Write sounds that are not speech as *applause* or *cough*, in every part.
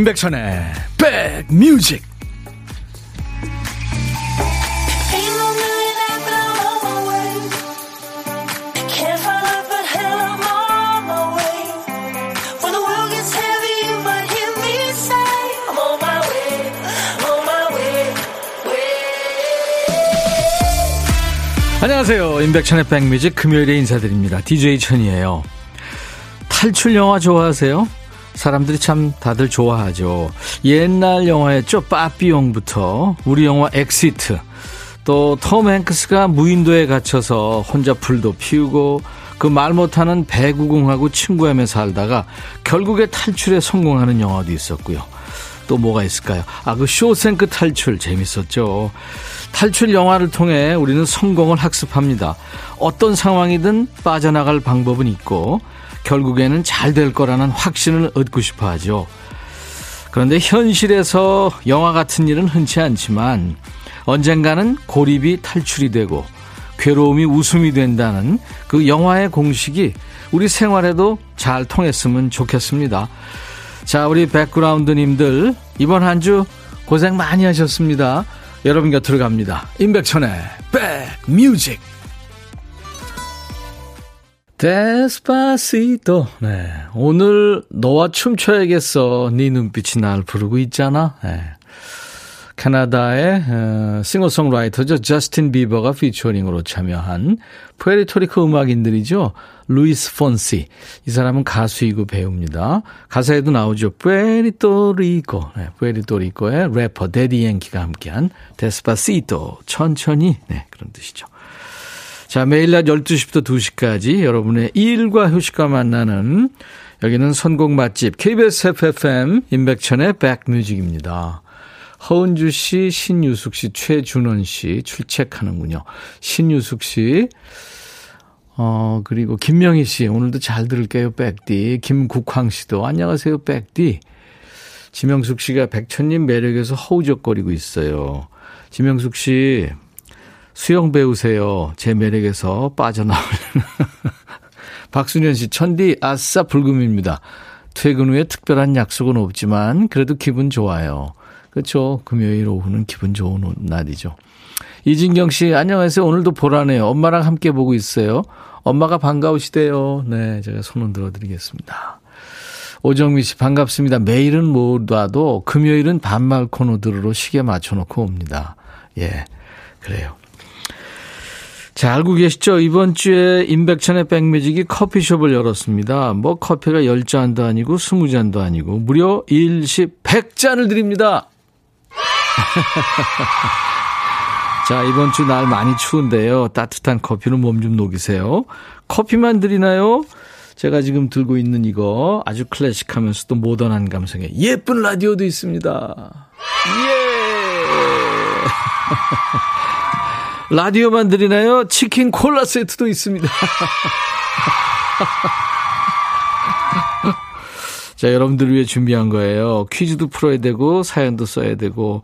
임백천의 백뮤직. 안녕하세요. 임백천의 백뮤직 금요일에 인사드립니다. DJ 천이에요. 탈출 영화 좋아하세요? 사람들이 참 다들 좋아하죠. 옛날 영화였죠. 빠삐용부터 우리 영화 엑시트. 또 톰 행크스가 무인도에 갇혀서 혼자 불도 피우고 그 말 못하는 배구공하고 친구하며 살다가 결국에 탈출에 성공하는 영화도 있었고요. 또 뭐가 있을까요? 아, 그 쇼생크 탈출 재밌었죠. 탈출 영화를 통해 우리는 성공을 학습합니다. 어떤 상황이든 빠져나갈 방법은 있고 결국에는 잘 될 거라는 확신을 얻고 싶어 하죠. 그런데 현실에서 영화 같은 일은 흔치 않지만 언젠가는 고립이 탈출이 되고 괴로움이 웃음이 된다는 그 영화의 공식이 우리 생활에도 잘 통했으면 좋겠습니다. 자, 우리 백그라운드님들 이번 한 주 고생 많이 하셨습니다. 여러분 곁으로 갑니다. 임백천의 백뮤직 Despacito. 네. 오늘 너와 춤춰야겠어. 네 눈빛이 날 부르고 있잖아. 네. 캐나다의 어, 싱어송라이터죠. 저스틴 비버가 피처링으로 참여한 푸에르토리코 음악인들이죠. 루이스 폰시. 이 사람은 가수이고 배우입니다. 가사에도 나오죠. 푸에르토리코. 네, 푸에르토리코의 래퍼 대디 양키가 함께한 데스파시토. 천천히. 네, 그런 뜻이죠. 자, 매일 낮 12시부터 2시까지 여러분의 일과 휴식과 만나는 여기는 선곡 맛집 KBS FFM 임백천의 백뮤직입니다. 허은주 씨, 신유숙 씨, 최준원 씨 출첵하는군요. 신유숙 씨, 어, 그리고 김명희 씨, 오늘도 잘 들을게요, 백디. 김국황 씨도, 안녕하세요, 백디. 지명숙 씨가 백천님 매력에서 허우적거리고 있어요. 지명숙 씨, 수영 배우세요. 제 매력에서 빠져나오려는. *laughs* 박순현 씨, 천디, 아싸, 불금입니다. 퇴근 후에 특별한 약속은 없지만, 그래도 기분 좋아요. 그렇죠. 금요일 오후는 기분 좋은 날이죠. 이진경 씨, 안녕하세요. 오늘도 보라네요. 엄마랑 함께 보고 있어요. 엄마가 반가우시대요. 네, 제가 손을 들어 드리겠습니다. 오정미 씨, 반갑습니다. 매일은 못 와도 금요일은 반말 코너 들으러 시계 맞춰놓고 옵니다. 예, 그래요. 자, 알고 계시죠? 이번 주에 임백천의 백뮤직이 커피숍을 열었습니다. 뭐 커피가 10잔도 아니고 20잔도 아니고 무려 일시 100잔을 드립니다. *laughs* 자, 이번 주 날 많이 추운데요. 따뜻한 커피는 몸좀 녹이세요. 커피만 드리나요? 제가 지금 들고 있는 이거 아주 클래식하면서도 모던한 감성의 예쁜 라디오도 있습니다. 예! *laughs* 라디오만 드리나요? 치킨 콜라 세트도 있습니다. *laughs* 자, 여러분들 위해 준비한 거예요. 퀴즈도 풀어야 되고, 사연도 써야 되고,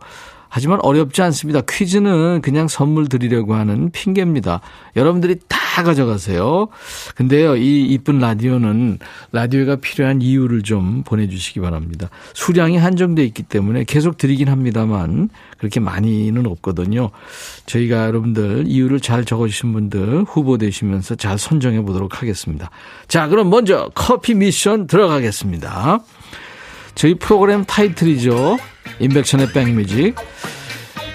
하지만 어렵지 않습니다. 퀴즈는 그냥 선물 드리려고 하는 핑계입니다. 여러분들이 다 가져가세요. 근데요, 이 이쁜 라디오는 라디오가 필요한 이유를 좀 보내주시기 바랍니다. 수량이 한정돼 있기 때문에 계속 드리긴 합니다만 그렇게 많이는 없거든요. 저희가 여러분들 이유를 잘 적어주신 분들 후보 되시면서 잘 선정해 보도록 하겠습니다. 자, 그럼 먼저 커피 미션 들어가겠습니다. 저희 프로그램 타이틀이죠. 인백션의 백뮤직.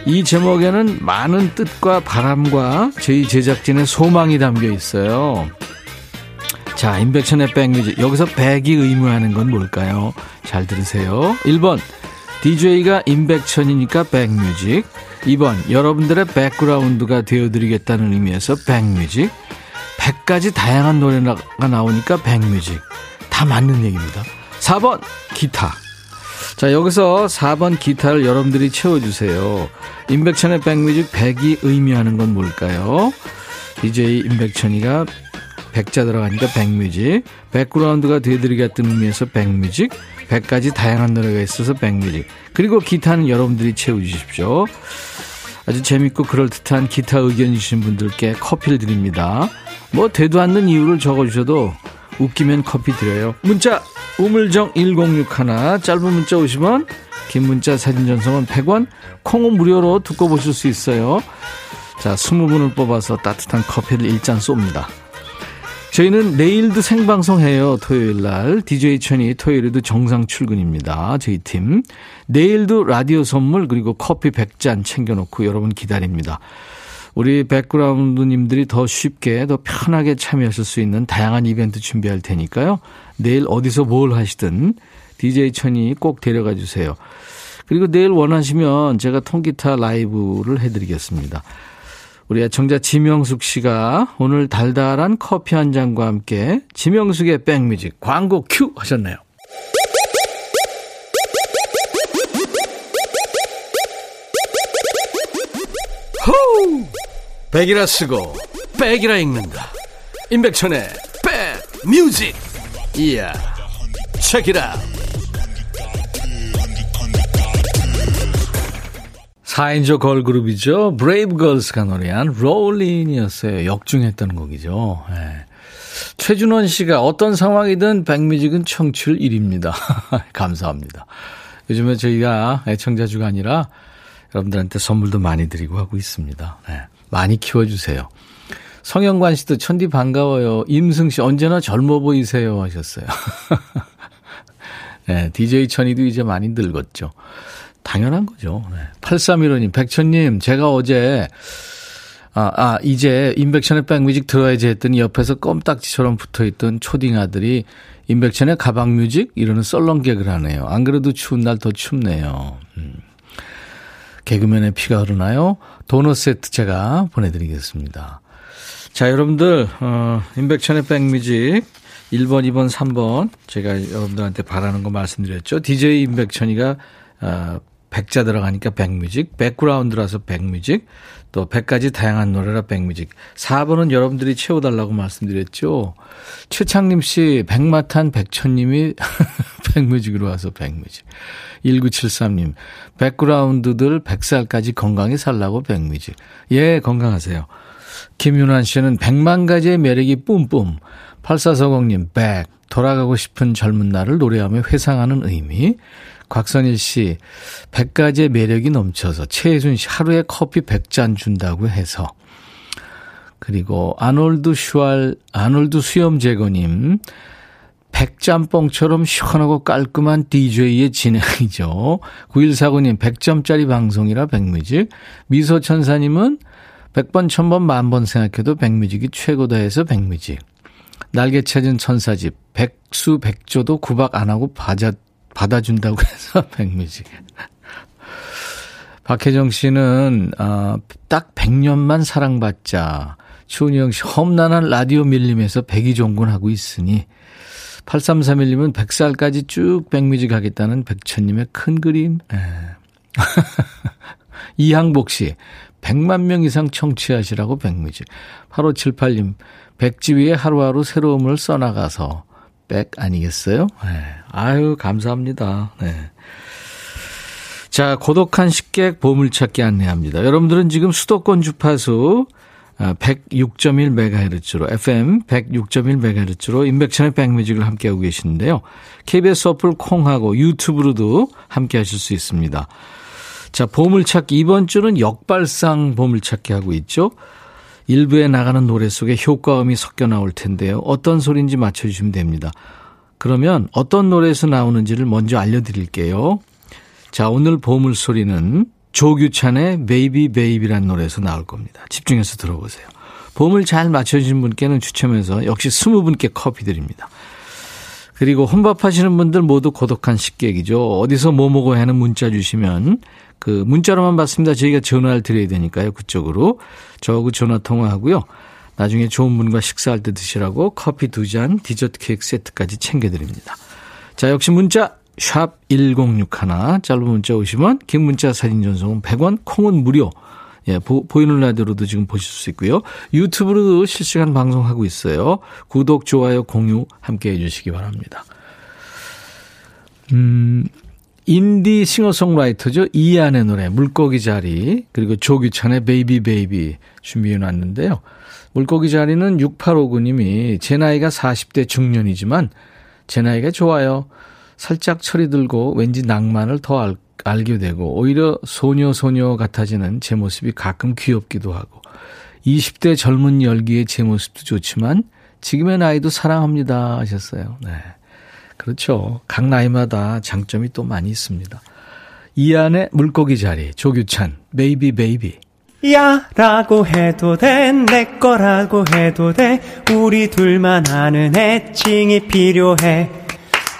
이 제목에는 많은 뜻과 바람과 저희 제작진의 소망이 담겨 있어요. 자, 인백션의 백뮤직. 여기서 백이 의무하는 건 뭘까요? 잘 들으세요. 1번, DJ가 인백천이니까 백뮤직. 2번, 여러분들의 백그라운드가 되어드리겠다는 의미에서 백뮤직. 100가지 다양한 노래가 나오니까 백뮤직. 다 맞는 얘기입니다. 4번, 기타. 자, 여기서 4번 기타를 여러분들이 채워주세요. 임백천의 백뮤직 100이 의미하는 건 뭘까요? DJ 임백천이가 100자 들어가니까 백뮤직, 백그라운드가 되드리겠다는 의미에서 백뮤직, 100가지 다양한 노래가 있어서 백뮤직. 그리고 기타는 여러분들이 채워주십시오. 아주 재밌고 그럴듯한 기타 의견 주신 분들께 커피를 드립니다. 뭐 되도 않는 이유를 적어주셔도 웃기면 커피 드려요. 문자 우물정 1061 짧은 문자 50원 긴 문자 사진 전송은 100원 콩은 무료로 듣고 보실 수 있어요. 자 20분을 뽑아서 따뜻한 커피를 일잔 쏩니다. 저희는 내일도 생방송해요. 토요일 날. DJ 천이 토요일에도 정상 출근입니다. 저희 팀. 내일도 라디오 선물 그리고 커피 100잔 챙겨놓고 여러분 기다립니다. 우리 백그라운드님들이 더 쉽게 더 편하게 참여하실 수 있는 다양한 이벤트 준비할 테니까요. 내일 어디서 뭘 하시든 DJ 천이 꼭 데려가 주세요. 그리고 내일 원하시면 제가 통기타 라이브를 해드리겠습니다. 우리 애청자 지명숙 씨가 오늘 달달한 커피 한 잔과 함께 지명숙의 백뮤직 광고 큐 하셨네요. 호우! 백이라 쓰고 백이라 읽는다. 임백천의 백뮤직. 이야. 책이라. 4인조 걸그룹이죠. 브레이브걸스가 노래한 롤린이었어요. 역중했던 곡이죠. 네. 최준원 씨가 어떤 상황이든 백뮤직은 청취율 1위입니다. *laughs* 감사합니다. 요즘에 저희가 애청자 주가 아니라 여러분들한테 선물도 많이 드리고 하고 있습니다. 네. 많이 키워주세요. 성영관 씨도 천디 반가워요. 임승 씨 언제나 젊어 보이세요 하셨어요. *laughs* 네, DJ 천이도 이제 많이 늙었죠. 당연한 거죠. 네. 8315님, 백천님, 제가 어제, 아, 아, 이제 인백천의 백뮤직 들어야지 했더니 옆에서 껌딱지처럼 붙어 있던 초딩 아들이 인백천의 가방뮤직? 이러는 썰렁개그를 하네요. 안 그래도 추운 날 더 춥네요. 음. 개그맨의 피가 흐르나요? 도넛 세트 제가 보내드리겠습니다. 자, 여러분들, 어, 임백천의 백뮤직 1번, 2번, 3번 제가 여러분들한테 바라는 거 말씀드렸죠. DJ 임백천이가 어, 백자 들어가니까 백뮤직, 백그라운드라서 백뮤직, 또 100가지 다양한 노래라 백뮤직. 4번은 여러분들이 채워달라고 말씀드렸죠. 최창림 씨, 백마탄 백천님이 *laughs* 백뮤직으로 와서 백뮤직. 1973님, 백그라운드들 100살까지 건강히 살라고 백뮤직. 예, 건강하세요. 김윤환 씨는 100만 가지의 매력이 뿜뿜. 8440님, 백. 돌아가고 싶은 젊은 날을 노래하며 회상하는 의미. 곽선일 씨, 100가지의 매력이 넘쳐서 최혜순 씨 하루에 커피 100잔 준다고 해서 그리고 아놀드 슈알, 아놀드 수염 제거님, 백짬뽕처럼 시원하고 깔끔한 DJ의 진행이죠. 9149님, 100점짜리 방송이라 백뮤직. 미소천사님은 100번, 1000번, 만번 생각해도 백뮤직이 최고다 해서 백뮤직. 날개 찾은 천사집, 백수 백조도 구박 안 하고 받아, 받아준다고 해서 *laughs* 백뮤직. 박혜정 씨는, 어, 딱 100년만 사랑받자. 추은영 씨, 험난한 라디오 밀림에서 백이종군하고 있으니. 8331님은 100살까지 쭉 백뮤직 하겠다는 백천님의 큰 그림. 예. *laughs* 이항복 씨, 100만 명 이상 청취하시라고 백뮤직. 8578님, 백지 위에 하루하루 새로움을 써나가서 백 아니겠어요? 네. 아유, 감사합니다. 네. 자, 고독한 식객 보물찾기 안내합니다. 여러분들은 지금 수도권 주파수 106.1MHz로 FM 106.1MHz로 인백천의 백뮤직을 함께하고 계시는데요. KBS 어플 콩하고 유튜브로도 함께 하실 수 있습니다. 자, 보물찾기 이번 주는 역발상 보물찾기 하고 있죠. 일부에 나가는 노래 속에 효과음이 섞여 나올 텐데요. 어떤 소리인지 맞춰주시면 됩니다. 그러면 어떤 노래에서 나오는지를 먼저 알려드릴게요. 자, 오늘 보물 소리는 조규찬의 Baby Baby란 노래에서 나올 겁니다. 집중해서 들어보세요. 보물 잘 맞춰주신 분께는 추첨해서 역시 20분께 커피 드립니다. 그리고 혼밥하시는 분들 모두 고독한 식객이죠. 어디서 뭐 먹어야 하는 문자 주시면 그 문자로만 받습니다. 저희가 전화를 드려야 되니까요. 그쪽으로. 저하고 전화 통화하고요. 나중에 좋은 분과 식사할 때 드시라고 커피 두 잔, 디저트 케이크 세트까지 챙겨드립니다. 자, 역시 문자 샵 1061, 짧은 문자 오시면 긴 문자 사진 전송은 100원, 콩은 무료. 예, 보, 보이는 라디오로도 지금 보실 수 있고요. 유튜브로도 실시간 방송하고 있어요. 구독, 좋아요, 공유 함께 해주시기 바랍니다. 음, 인디 싱어송라이터죠. 이안의 노래 물고기 자리 그리고 조규찬의 Baby Baby 준비해 놨는데요. 물고기 자리는 6859님이 제 나이가 40대 중년이지만 제 나이가 좋아요. 살짝 철이 들고 왠지 낭만을 더 알, 알게 되고 오히려 소녀 소녀 같아지는 제 모습이 가끔 귀엽기도 하고 20대 젊은 열기의 제 모습도 좋지만 지금의 나이도 사랑합니다 하셨어요. 네. 그렇죠. 각 나이마다 장점이 또 많이 있습니다. 이안의 물고기 자리 조규찬 Baby Baby 야 라고 해도 돼 내 거라고 해도 돼 우리 둘만 아는 애칭이 필요해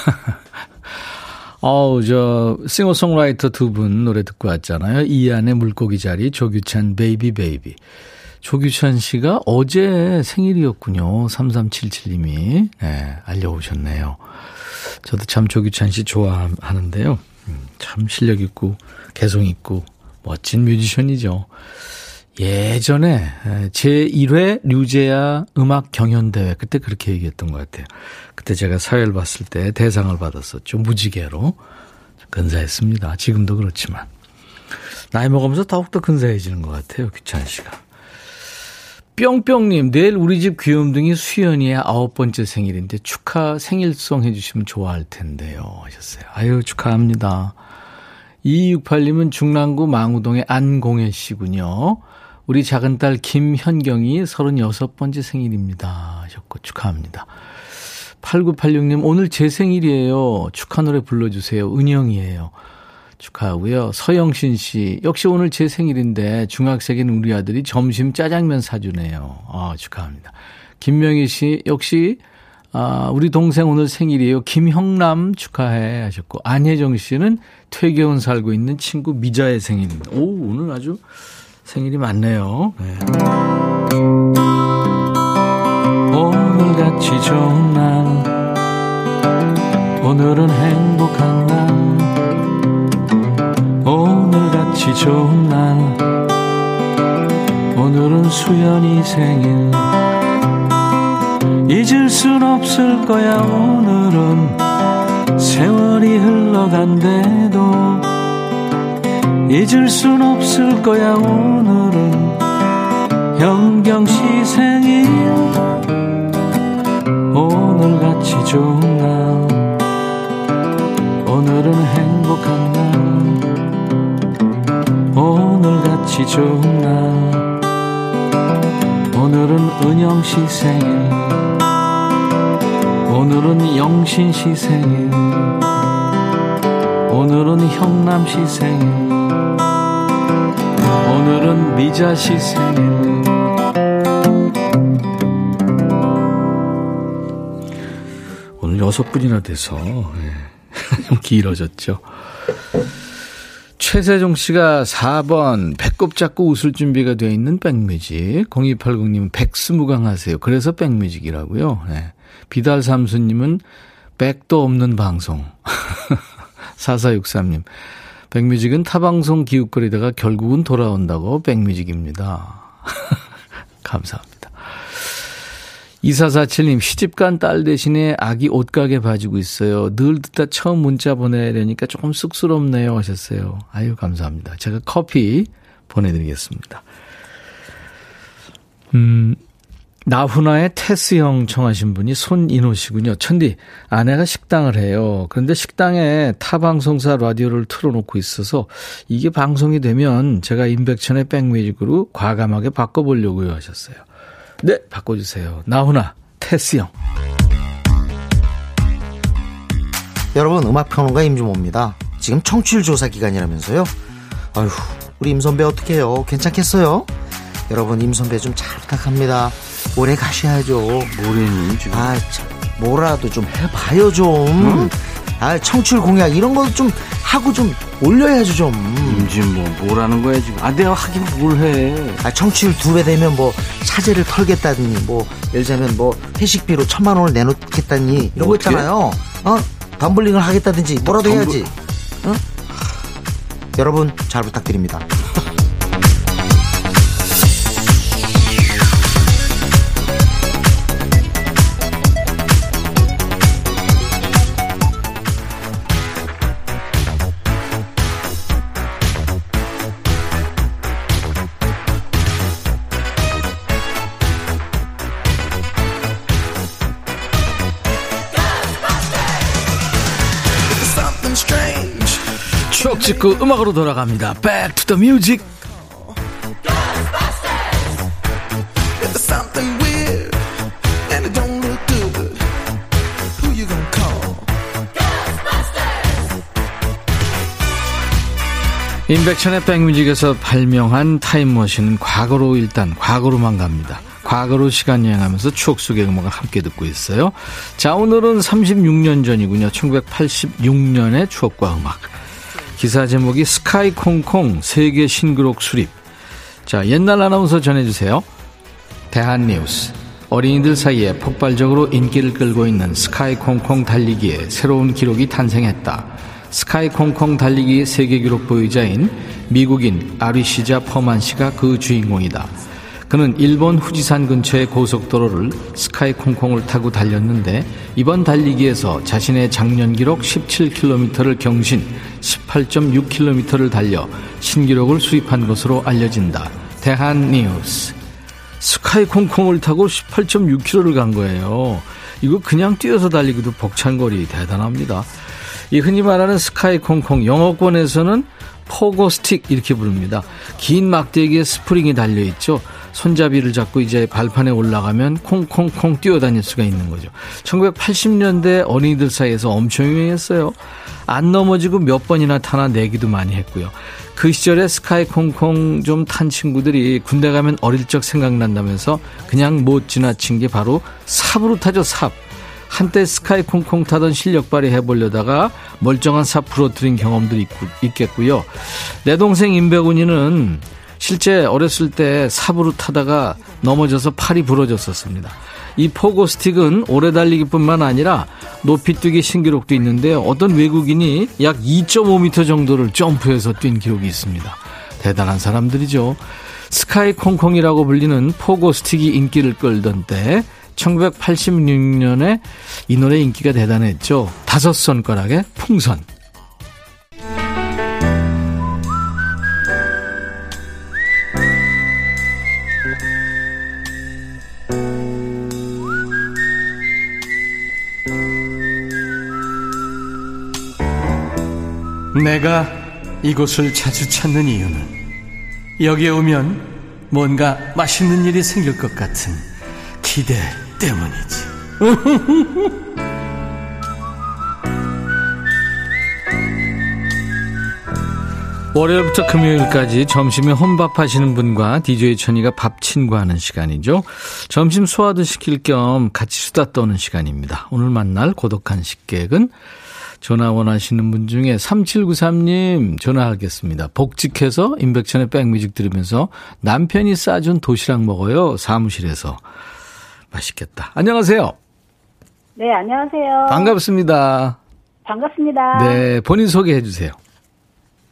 *laughs* 어우, 저, 싱어송라이터 두 분 노래 듣고 왔잖아요. 이안의 물고기 자리, 조규찬, Baby Baby. 조규찬 씨가 어제 생일이었군요. 3377님이. 네, 알려오셨네요. 저도 참 조규찬 씨 좋아하는데요. 음, 참 실력 있고, 개성 있고, 멋진 뮤지션이죠. 예전에 제1회 류제아 음악 경연대회 그때 그렇게 얘기했던 것 같아요. 그때 제가 사회를 봤을 때 대상을 받았었죠. 무지개로. 근사했습니다. 지금도 그렇지만. 나이 먹으면서 더욱더 근사해지는 것 같아요. 귀찬 씨가. 뿅뿅님, 내일 우리 집 귀염둥이 수연이의 아홉 번째 생일인데 축하 생일송 해주시면 좋아할 텐데요. 하셨어요. 아유, 축하합니다. 2268님은 중랑구 망우동의 안공혜 씨군요. 우리 작은 딸 김현경이 36번째 생일입니다. 하셨고 축하합니다. 8986님 오늘 제 생일이에요. 축하 노래 불러주세요. 은영이에요. 축하하고요. 서영신 씨 역시 오늘 제 생일인데 중학생인 우리 아들이 점심 짜장면 사주네요. 아 축하합니다. 김명희 씨 역시 아, 우리 동생 오늘 생일이에요. 김형남 축하해 하셨고 안혜정 씨는 퇴계원 살고 있는 친구 미자의 생일입니다. 오 오늘 아주 생일이 많네요. 네. 같이 좋은 날. 오늘은 행복한 날. 오늘 같이 좋은 날. 오늘은 수연이 생일. 잊을 순 없을 거야 오늘은. 세월이 흘러간대도. 잊을 순 없을 거야 오늘은. 현경씨 생일 오늘같이 좋은 날. 오늘은 행복한 날. 오늘같이 좋은 날. 오늘은 은영 씨 생일. 오늘은 영신 씨 생일. 오늘은 형남 씨 생일. 오늘은 미자 씨 생일. 여섯 분이나 돼서 예. *laughs* 좀 길어졌죠. 최세종 씨가 4번 배꼽 잡고 웃을 준비가 되어 있는 백뮤직. 0280님은 백스무강 하세요. 그래서 백뮤직이라고요. 네. 비달 삼수님은 백도 없는 방송. *laughs* 4463님. 백뮤직은 타방송 기웃거리다가 결국은 돌아온다고 백뮤직입니다. *laughs* 감사합니다. 2447님, 시집간 딸 대신에 아기 옷가게 봐주고 있어요. 늘 듣다 처음 문자 보내려니까 조금 쑥스럽네요. 하셨어요. 아유, 감사합니다. 제가 커피 보내드리겠습니다. 음, 나훈아의 테스 형 청하신 분이 손인호 씨군요. 천디, 아내가 식당을 해요. 그런데 식당에 타 방송사 라디오를 틀어놓고 있어서 이게 방송이 되면 제가 임백천의 백뮤직으로 과감하게 바꿔보려고요 하셨어요. 네, 바꿔주세요. 나훈아, 테스 형. 여러분, 음악평론가 임주모입니다. 지금 청취율 조사 기간이라면서요? 아휴, 우리 임선배 어떡해요? 괜찮겠어요? 여러분, 임선배 좀 잘 부탁합니다. 오래 가셔야죠. 뭐래니 지금? 아, 참, 뭐라도 좀 해봐요 좀. 응? 아, 청취율 공약 이런 거 좀 하고 좀 올려야죠 좀. 임지 뭐 뭐라는 거야 지금? 아 내가 하긴 뭘 해? 아, 청취율 두 배 되면 뭐 사제를 털겠다니 뭐 예를 들자면 뭐 회식비로 천만 원을 내놓겠다니 이런 거? 있잖아요. 어? 덤블링을 하겠다든지 뭐라도 덤블- 해야지. 어? 여러분 잘 부탁드립니다. *laughs* 추억 찍고 음악으로 돌아갑니다. Back to the music. 인백천의 백뮤직에서 발명한 타임머신은 과거로 일단 과거로만 갑니다. 과거로 시간 여행하면서 추억 속의 음악을 함께 듣고 있어요. 자 오늘은 36년 전이군요. 1986년의 추억과 음악. 기사 제목이 스카이 콩콩 세계 신기록 수립. 자 옛날 아나운서 전해주세요. 대한뉴스 어린이들 사이에 폭발적으로 인기를 끌고 있는 스카이 콩콩 달리기에 새로운 기록이 탄생했다. 스카이 콩콩 달리기 세계 기록 보유자인 미국인 아리시자 퍼만 씨가 그 주인공이다. 그는 일본 후지산 근처의 고속도로를 스카이 콩콩을 타고 달렸는데 이번 달리기에서 자신의 작년 기록 17km를 경신 18.6km를 달려 신기록을 수립한 것으로 알려진다. 대한 뉴스 스카이 콩콩을 타고 18.6km를 간 거예요. 이거 그냥 뛰어서 달리기도 벅찬 거리 대단합니다. 이 흔히 말하는 스카이 콩콩 영어권에서는 pogo stick 이렇게 부릅니다. 긴 막대기에 스프링이 달려 있죠. 손잡이를 잡고 이제 발판에 올라가면 콩콩콩 뛰어다닐 수가 있는 거죠. 1980년대 어린이들 사이에서 엄청 유행했어요. 안 넘어지고 몇 번이나 타나 내기도 많이 했고요. 그 시절에 스카이 콩콩 좀 탄 친구들이 군대 가면 어릴 적 생각난다면서 그냥 못 지나친 게 바로 삽으로 타죠, 삽. 한때 스카이 콩콩 타던 실력 발휘 해보려다가 멀쩡한 삽 부러뜨린 경험도 있겠고요. 내 동생 임백운이는 실제 어렸을 때 삽으로 타다가 넘어져서 팔이 부러졌었습니다. 이 포고 스틱은 오래 달리기뿐만 아니라 높이 뛰기 신기록도 있는데 어떤 외국인이 약 2.5m 정도를 점프해서 뛴 기록이 있습니다. 대단한 사람들이죠. 스카이 콩콩이라고 불리는 포고 스틱이 인기를 끌던 때 1986년에 이 노래 인기가 대단했죠. 다섯 손가락의 풍선. 내가 이곳을 자주 찾는 이유는 여기에 오면 뭔가 맛있는 일이 생길 것 같은 기대 때문이지. *laughs* 월요일부터 금요일까지 점심에 혼밥 하시는 분과 DJ 천이가 밥 친구하는 시간이죠. 점심 소화도 시킬 겸 같이 수다 떠는 시간입니다. 오늘 만날 고독한 식객은 전화 원하시는 분 중에 3793님 전화하겠습니다. 복직해서 임백천의 백뮤직 들으면서 남편이 싸준 도시락 먹어요. 사무실에서. 맛있겠다. 안녕하세요. 네, 안녕하세요. 반갑습니다. 반갑습니다. 네, 본인 소개해 주세요.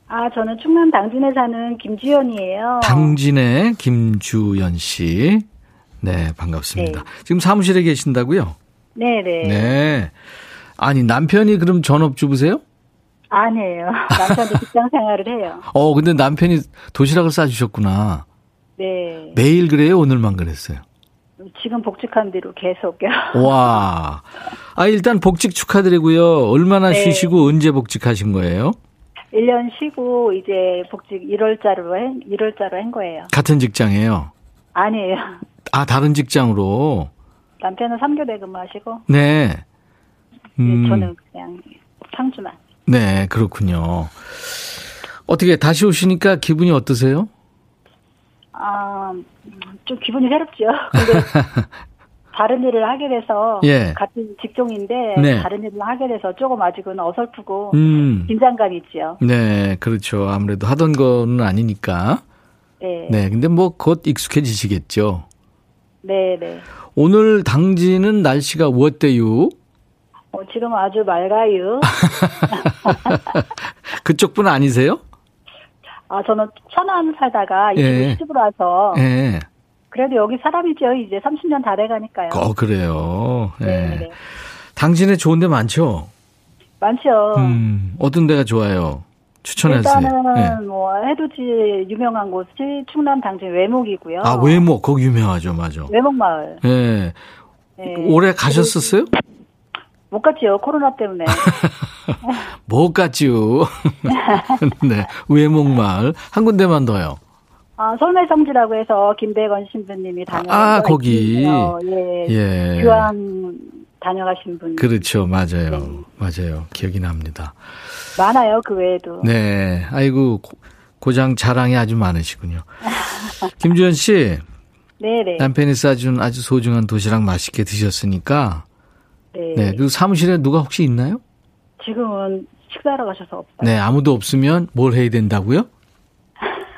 아, 저는 충남 당진에 사는 김주연이에요. 당진의 김주연 씨. 네, 반갑습니다. 네. 지금 사무실에 계신다고요? 네네. 네. 아니, 남편이 그럼 전업주부세요? 아니에요. *laughs* 남편도 직장 생활을 해요. 어, 근데 남편이 도시락을 싸주셨구나. 네. 매일 그래요? 오늘만 그랬어요? 지금 복직한 뒤로 계속요. *laughs* 와. 아, 일단 복직 축하드리고요. 얼마나 네. 쉬시고 언제 복직하신 거예요? 1년 쉬고 이제 복직 1월자로 해, 1월자로 한 거예요. 같은 직장이에요. 아니에요. 아, 다른 직장으로. 남편은 3교대 근무하시고 네. 음, 네, 저는 그냥 상주만. 네, 그렇군요. 어떻게 다시 오시니까 기분이 어떠세요? 아, 음, 좀 기분이 새롭죠. 근데 *laughs* 다른 일을 하게 돼서 예. 같은 직종인데 네. 다른 일을 하게 돼서 조금 아직은 어설프고 음. 긴장감이 있죠. 네, 그렇죠. 아무래도 하던 거는 아니니까. 네. 네, 근데 뭐 곧 익숙해지시겠죠. 네, 네. 오늘 당지는 날씨가 어때요? 어, 지금 아주 맑아요. *laughs* *laughs* 그쪽 분 아니세요? 아, 저는 천안 살다가 이쪽으로 예. 와서 예. 그래도 여기 사람이죠. 이제 30년 다 돼가니까요. 어, 그래요. 예. 네, 네. 당진에 좋은 데 많죠? 많죠. 음, 어떤 데가 좋아요? 추천하세요. 일단은 예. 뭐 해돋이 유명한 곳이 충남 당진 외목이고요. 아, 외목, 거기 유명하죠, 맞아. 외목 마을. 예. 네. 올해 가셨었어요? 못 갔지요. 코로나 때문에. *laughs* 못 갔지요. *laughs* 네. 외목 마을. 한 군데만 더요. 아, 설매 성지라고 해서 김대건 신부님이 다녀. 아, 거기. 예. 예. 교황 다녀가신 분 그렇죠. 맞아요. 네. 맞아요. 기억이 납니다. 많아요. 그 외에도. 네. 아이고, 고- 고장 자랑이 아주 많으시군요. *laughs* 김주현 씨, 네네. 남편이 싸준 아주 소중한 도시락 맛있게 드셨으니까, 네. 네. 그리고 사무실에 누가 혹시 있나요? 지금은 식사하러 가셔서 없어요. 네. 아무도 없으면 뭘 해야 된다고요?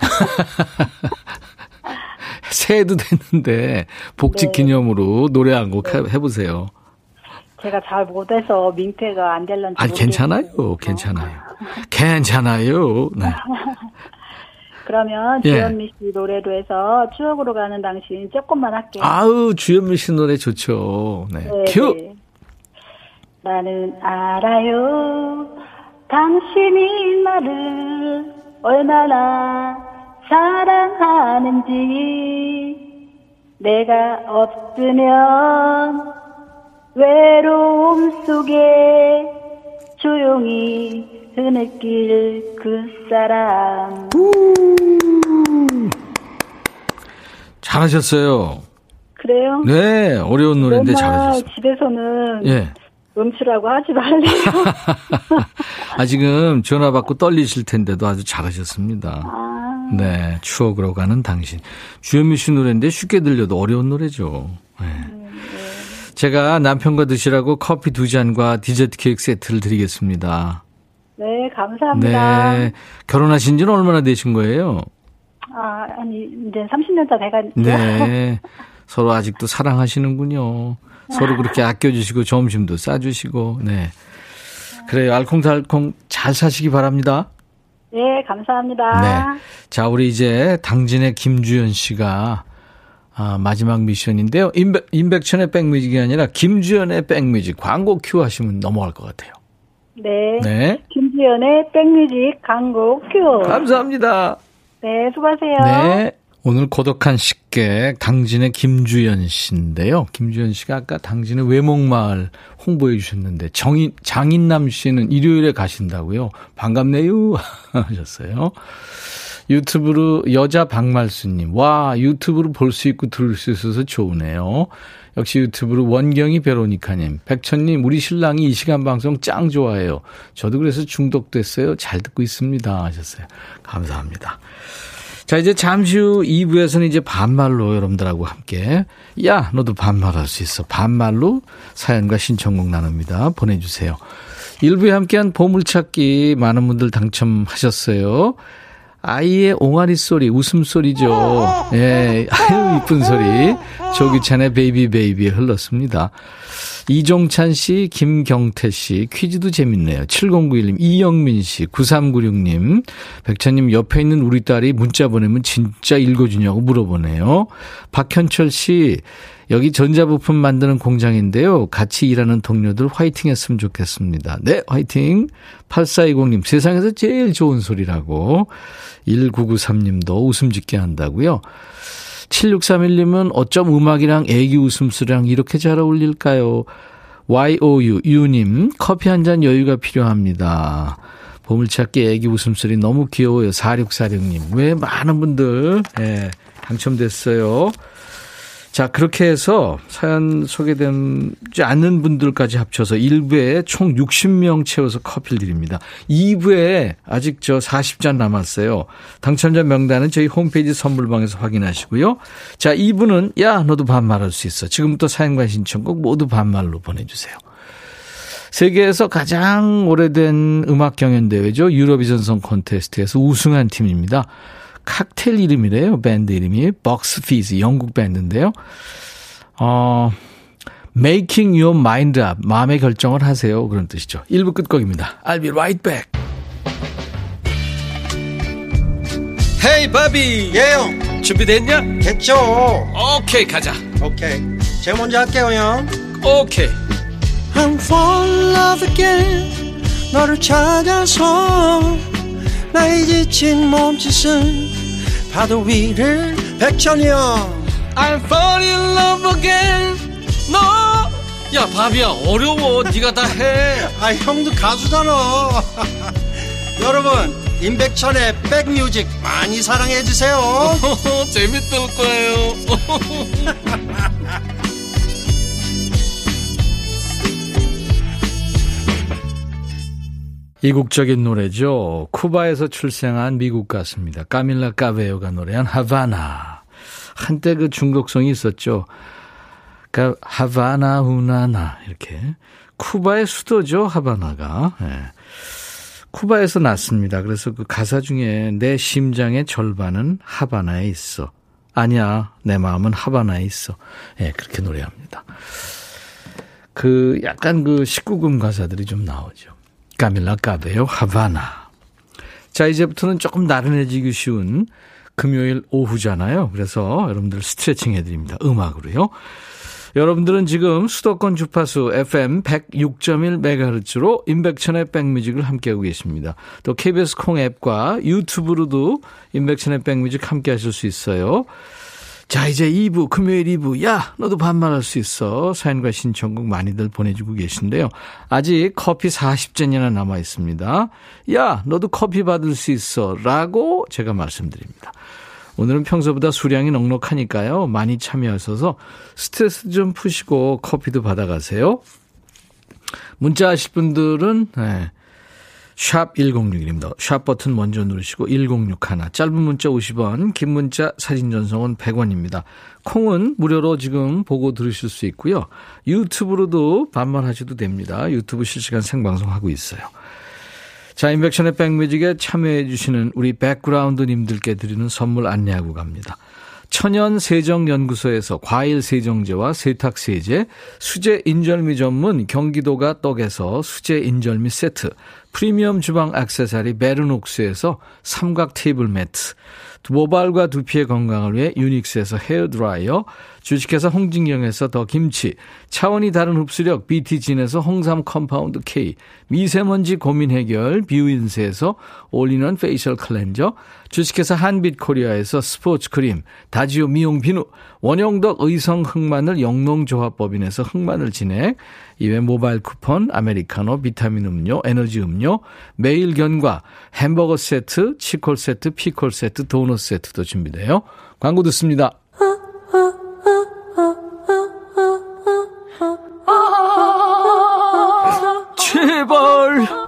*laughs* 새해도 됐는데, 복직 네. 기념으로 노래 한 곡 해보세요. 제가 잘 못해서 민폐가 안 될런지. 아니, 괜찮아요. 괜찮아요. 괜찮아요. 네. *laughs* 그러면 예. 주현미 씨 노래로 해서 추억으로 가는 당신 조금만 할게요. 아우, 주현미 씨 노래 좋죠. 네. 네, 큐! 네. 나는 알아요. 당신이 나를 얼마나 사랑하는지 내가 없으면 외로움 속에 조용히 흐느낄 그 사람 잘하셨어요. 그래요? 네, 어려운 노래인데 잘하셨어요. 집에서는 예. 음치라고 하지 말래요. *laughs* 아, 지금 전화 받고 떨리실 텐데도 아주 잘하셨습니다. 아, 네, 추억으로 가는 당신. 주현미 씨 노래인데 쉽게 들려도 어려운 노래죠. 네. 제가 남편과 드시라고 커피 두 잔과 디저트 케이크 세트를 드리겠습니다. 네, 감사합니다. 네. 결혼하신 지는 얼마나 되신 거예요? 아, 아니, 이제 30년 다 돼가니까. 네. 서로 아직도 사랑하시는군요. 서로 그렇게 아껴주시고 점심도 싸주시고, 네. 그래요. 알콩달콩 잘 사시기 바랍니다. 네, 감사합니다. 네. 자, 우리 이제 당진의 김주연 씨가 아, 마지막 미션인데요. 임백, 임백천의 백뮤직이 아니라 김주연의 백뮤직 광고 큐 하시면 넘어갈 것 같아요. 네. 네. 김지연의 백뮤직 광고 큐. 감사합니다. 네, 수고하세요. 네. 오늘 고독한 식객 당진의 김주연 씨인데요. 김주연 씨가 아까 당진의 외목마을 홍보해 주셨는데 정인 장인남 씨는 일요일에 가신다고요. 반갑네요 *laughs* 하셨어요. 유튜브로 여자 박말수님 와 유튜브로 볼 수 있고 들을 수 있어서 좋으네요. 역시 유튜브로 원경이 베로니카님 백천님 우리 신랑이 이 시간 방송 짱 좋아해요. 저도 그래서 중독됐어요. 잘 듣고 있습니다 하셨어요. 감사합니다. 자, 이제 잠시 후 2부에서는 이제 반말로 여러분들하고 함께, 야, 너도 반말할 수 있어. 반말로 사연과 신청곡 나눕니다. 보내주세요. 1부에 함께한 보물찾기 많은 분들 당첨하셨어요. 아이의 옹알이 소리, 웃음소리죠. 예, 아유, 이쁜 소리. 조규찬의 Baby Baby에 흘렀습니다. 이종찬 씨, 김경태 씨, 퀴즈도 재밌네요. 7091님, 이영민 씨, 9396님, 백찬님 옆에 있는 우리 딸이 문자 보내면 진짜 읽어주냐고 물어보네요. 박현철 씨, 여기 전자부품 만드는 공장인데요. 같이 일하는 동료들 화이팅 했으면 좋겠습니다. 네, 화이팅. 8420님, 세상에서 제일 좋은 소리라고. 1993님도 웃음 짓게 한다고요. 7631님은 어쩜 음악이랑 애기 웃음소리랑 이렇게 잘 어울릴까요? YOU, 유님, 커피 한 잔 여유가 필요합니다. 보물찾기 애기 웃음소리 너무 귀여워요. 4646님. 왜 많은 분들, 예, 당첨됐어요. 자, 그렇게 해서 사연 소개되지 않는 분들까지 합쳐서 1부에 총 60명 채워서 커피를 드립니다. 2부에 아직 저 40잔 남았어요. 당첨자 명단은 저희 홈페이지 선물방에서 확인하시고요. 자, 2부는 야, 너도 반말할 수 있어. 지금부터 사연과 신청곡 모두 반말로 보내주세요. 세계에서 가장 오래된 음악 경연 대회죠. 유로비전 송 콘테스트에서 우승한 팀입니다. 칵테일 이름이래요. 밴드 이름이 벅스 피즈 영국 밴드인데요. 어, Making your mind up. 마음의 결정을 하세요. 그런 뜻이죠. 1부 끝곡입니다. I'll be right back. 헤이 바비 예영 준비됐냐? 됐죠 오케이 가자 오케이 제가 먼저 할게요 형 오케이 I'm fall in love again 너를 찾아서 나의 지친 몸짓은 파도 위를 백천이 형 I'm fall in love again. 너야 바비야 어려워. 네가 다해. *laughs* 아 형도 가수잖아. *laughs* 여러분 임백천의 백뮤직 많이 사랑해 주세요. *laughs* 재밌을 거예요 이국적인 노래죠. 쿠바에서 출생한 미국 가수입니다. 까밀라 까베요가 노래한 하바나. 한때 그 중독성이 있었죠. 그러니까 하바나 후나나 이렇게 쿠바의 수도죠 하바나가. 예. 쿠바에서 났습니다. 그래서 그 가사 중에 내 심장의 절반은 하바나에 있어. 아니야, 내 마음은 하바나에 있어. 예, 그렇게 노래합니다. 그 약간 그 19금 가사들이 좀 나오죠. 까밀라 까베요 하바나. 자, 이제부터는 조금 나른해지기 쉬운 금요일 오후잖아요. 그래서 여러분들 스트레칭 해드립니다. 음악으로요. 여러분들은 지금 수도권 주파수 FM 106.1MHz로 인백천의 백뮤직을 함께하고 계십니다. 또 KBS 콩 앱과 유튜브로도 인백천의 백뮤직 함께 하실 수 있어요. 자, 이제 2부, 금요일 2부. 야, 너도 반말할 수 있어. 사연과 신청곡 많이들 보내주고 계신데요. 아직 커피 40잔이나 남아 있습니다. 야, 너도 커피 받을 수 있어. 라고 제가 말씀드립니다. 오늘은 평소보다 수량이 넉넉하니까요. 많이 참여하셔서 스트레스 좀 푸시고 커피도 받아가세요. 문자 하실 분들은, 네. 샵 1061입니다. 샵 버튼 먼저 누르시고 1061. 짧은 문자 50원, 긴 문자 사진 전송은 100원입니다. 콩은 무료로 지금 보고 들으실 수 있고요. 유튜브로도 반말하셔도 됩니다. 유튜브 실시간 생방송하고 있어요. 자, 임백천의 백뮤직에 참여해 주시는 우리 백그라운드님들께 드리는 선물 안내하고 갑니다. 천연 세정연구소에서 과일 세정제와 세탁 세제, 수제 인절미 전문 경기도가 떡에서 수제 인절미 세트, 프리미엄 주방 액세서리 베르녹스에서 삼각 테이블 매트, 모발과 두피의 건강을 위해 유닉스에서 헤어드라이어, 주식회사 홍진경에서 더 김치, 차원이 다른 흡수력 BT진에서 홍삼 컴파운드 K, 미세먼지 고민 해결 뷰인스에서 올인원 facial cleanser, 주식회사 한빛코리아에서 스포츠 크림, 다지오 미용 비누, 원형덕 의성 흑마늘 영농조합법인에서 흑마늘 진액, 이외 모바일 쿠폰, 아메리카노, 비타민 음료, 에너지 음료, 매일 견과, 햄버거 세트, 치콜 세트, 피콜 세트, 도넛 세트도 준비돼요. 광고 듣습니다.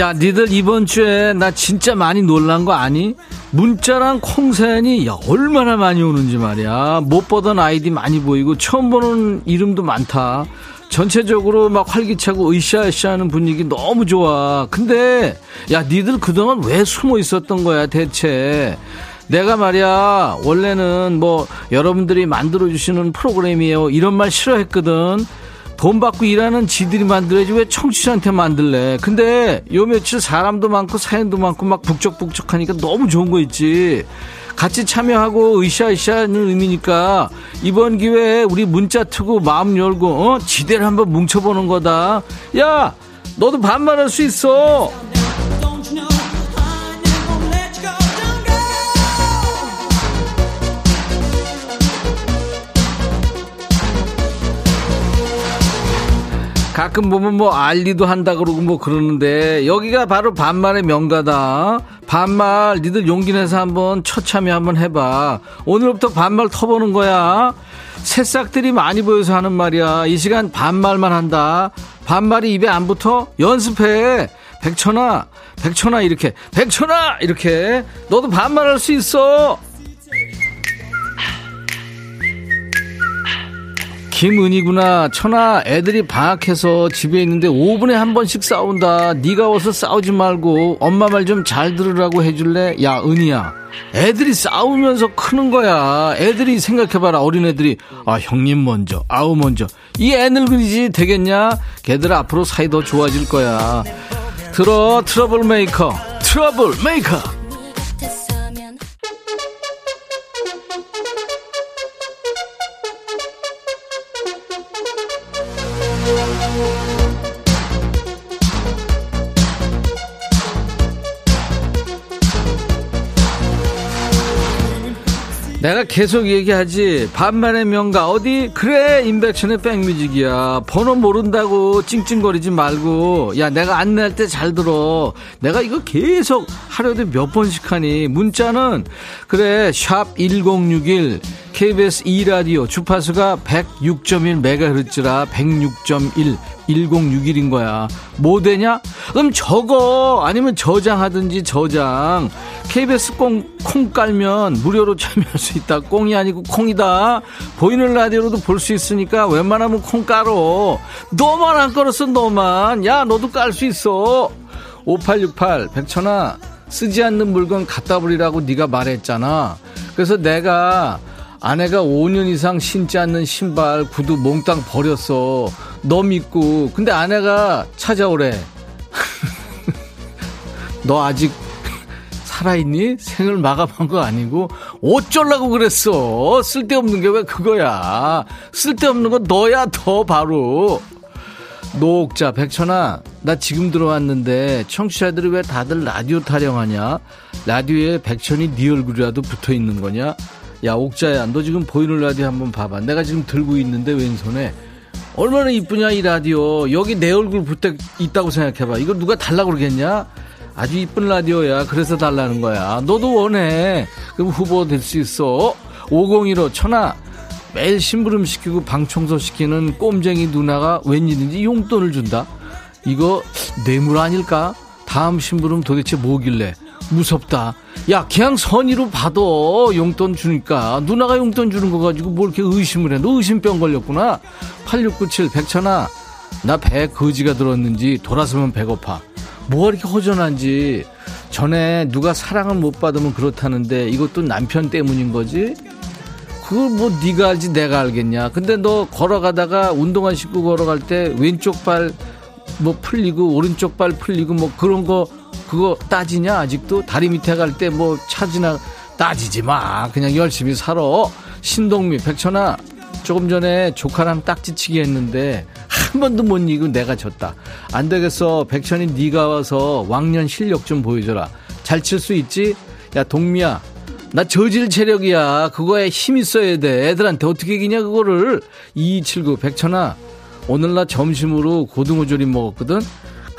야, 니들 이번 주에 나 진짜 많이 놀란 거 아니? 문자랑 콩사연이 야, 얼마나 많이 오는지 말이야. 못 보던 아이디 많이 보이고 처음 보는 이름도 많다. 전체적으로 막 활기차고 으쌰으쌰 하는 분위기 너무 좋아. 근데 야, 니들 그동안 왜 숨어 있었던 거야, 대체? 내가 말이야 원래는 뭐 여러분들이 만들어 주시는 프로그램이에요 이런 말 싫어했거든 돈 받고 일하는 지들이 만들어야지 왜 청취자한테 만들래? 근데 요 며칠 사람도 많고 사연도 많고 막 북적북적하니까 너무 좋은 거 있지. 같이 참여하고 으쌰으쌰는 의미니까 이번 기회에 우리 문자 트고 마음 열고 어? 지대를 한번 뭉쳐보는 거다. 야 너도 반말할 수 있어 가끔 보면 뭐 알리도 한다 그러고 뭐 그러는데 여기가 바로 반말의 명가다. 반말 니들 용기 내서 한번 처참히 한번 해봐. 오늘부터 반말 터보는 거야. 새싹들이 많이 보여서 하는 말이야. 이 시간 반말만 한다. 반말이 입에 안 붙어? 연습해. 백천아, 백천아 이렇게, 백천아 이렇게. 너도 반말할 수 있어. 김은희구나. 천아 애들이 방학해서 집에 있는데 5분에 한 번씩 싸운다. 네가 와서 싸우지 말고 엄마 말 좀 잘 들으라고 해줄래? 야 은희야. 애들이 싸우면서 크는 거야. 애들이 생각해봐라 어린애들이. 아 형님 먼저 아우 먼저. 이 애늙은이지 되겠냐? 걔들 앞으로 사이 더 좋아질 거야. 들어 trouble maker trouble maker 내가 계속 얘기하지. 반말의 명가. 어디? 그래 인백션의 백뮤직이야. 번호 모른다고 찡찡거리지 말고. 야 내가 안내할 때 잘 들어. 내가 이거 계속 하루에도 몇 번씩 하니? 문자는 그래 샵 1061 KBS 2라디오 주파수가 106.1MHz라 106.1 1061인 거야. 뭐 되냐? 그럼 적어. 아니면 저장하든지 저장. KBS 콩, 콩 깔면 무료로 참여할 수 있다. 꽁이 아니고 콩이다. 보이는 라디오로도 볼 수 있으니까 웬만하면 콩 깔어. 너만 안 깔았어, 너만. 야, 너도 깔 수 있어. 5868, 백천아, 쓰지 않는 물건 갖다 버리라고 네가 말했잖아. 그래서 내가 아내가 5년 이상 신지 않는 신발, 구두 몽땅 버렸어. 너 믿고. 근데 아내가 찾아오래. *laughs* 너 아직 살아있니? 생을 마감한 거 아니고 어쩌려고 그랬어. 쓸데없는 게 왜 그거야. 쓸데없는 건 너야 더 바로. 노옥자 백천아 나 지금 들어왔는데 청취자들이 왜 다들 라디오 타령하냐 라디오에 백천이 네 얼굴이라도 붙어있는 거냐 야 옥자야 너 지금 보이는 라디오 한번 봐봐. 내가 지금 들고 있는데 왼손에. 얼마나 이쁘냐 이 라디오. 여기 내 얼굴 붙어 있다고 생각해봐. 이거 누가 달라고 그러겠냐? 아주 이쁜 라디오야. 그래서 달라는 거야. 너도 원해. 그럼 후보 될 수 있어. 5015 천하. 매일 심부름 시키고 방 청소 시키는 꼼쟁이 누나가 웬일인지 용돈을 준다. 이거 뇌물 아닐까? 다음 심부름 도대체 뭐길래? 무섭다. 야, 그냥 선의로 받아. 용돈 주니까. 누나가 용돈 주는 거 가지고 뭘 이렇게 의심을 해. 너 의심병 걸렸구나. 8697, 백천아. 나 배 거지가 들었는지 돌아서면 배고파. 뭐가 이렇게 허전한지. 전에 누가 사랑을 못 받으면 그렇다는데 이것도 남편 때문인 거지? 그걸 뭐 네가 알지 내가 알겠냐. 근데 너 걸어가다가 운동화 신고 걸어갈 때 왼쪽 발 뭐 풀리고 오른쪽 발 풀리고 뭐 그런 거 그거 따지냐? 아직도 다리 밑에 갈 때 뭐 차지나 따지지 마. 그냥 열심히 살아. 신동미 백천아 조금 전에 조카랑 딱지치기 했는데 한 번도 못 이기고 내가 졌다. 안 되겠어. 백천이 네가 와서 왕년 실력 좀 보여줘라. 잘 칠 수 있지? 야 동미야. 나 저질 체력이야. 그거에 힘 있어야 돼. 애들한테 어떻게 이기냐 그거를. 2279 백천아. 오늘 나 점심으로 고등어 조림 먹었거든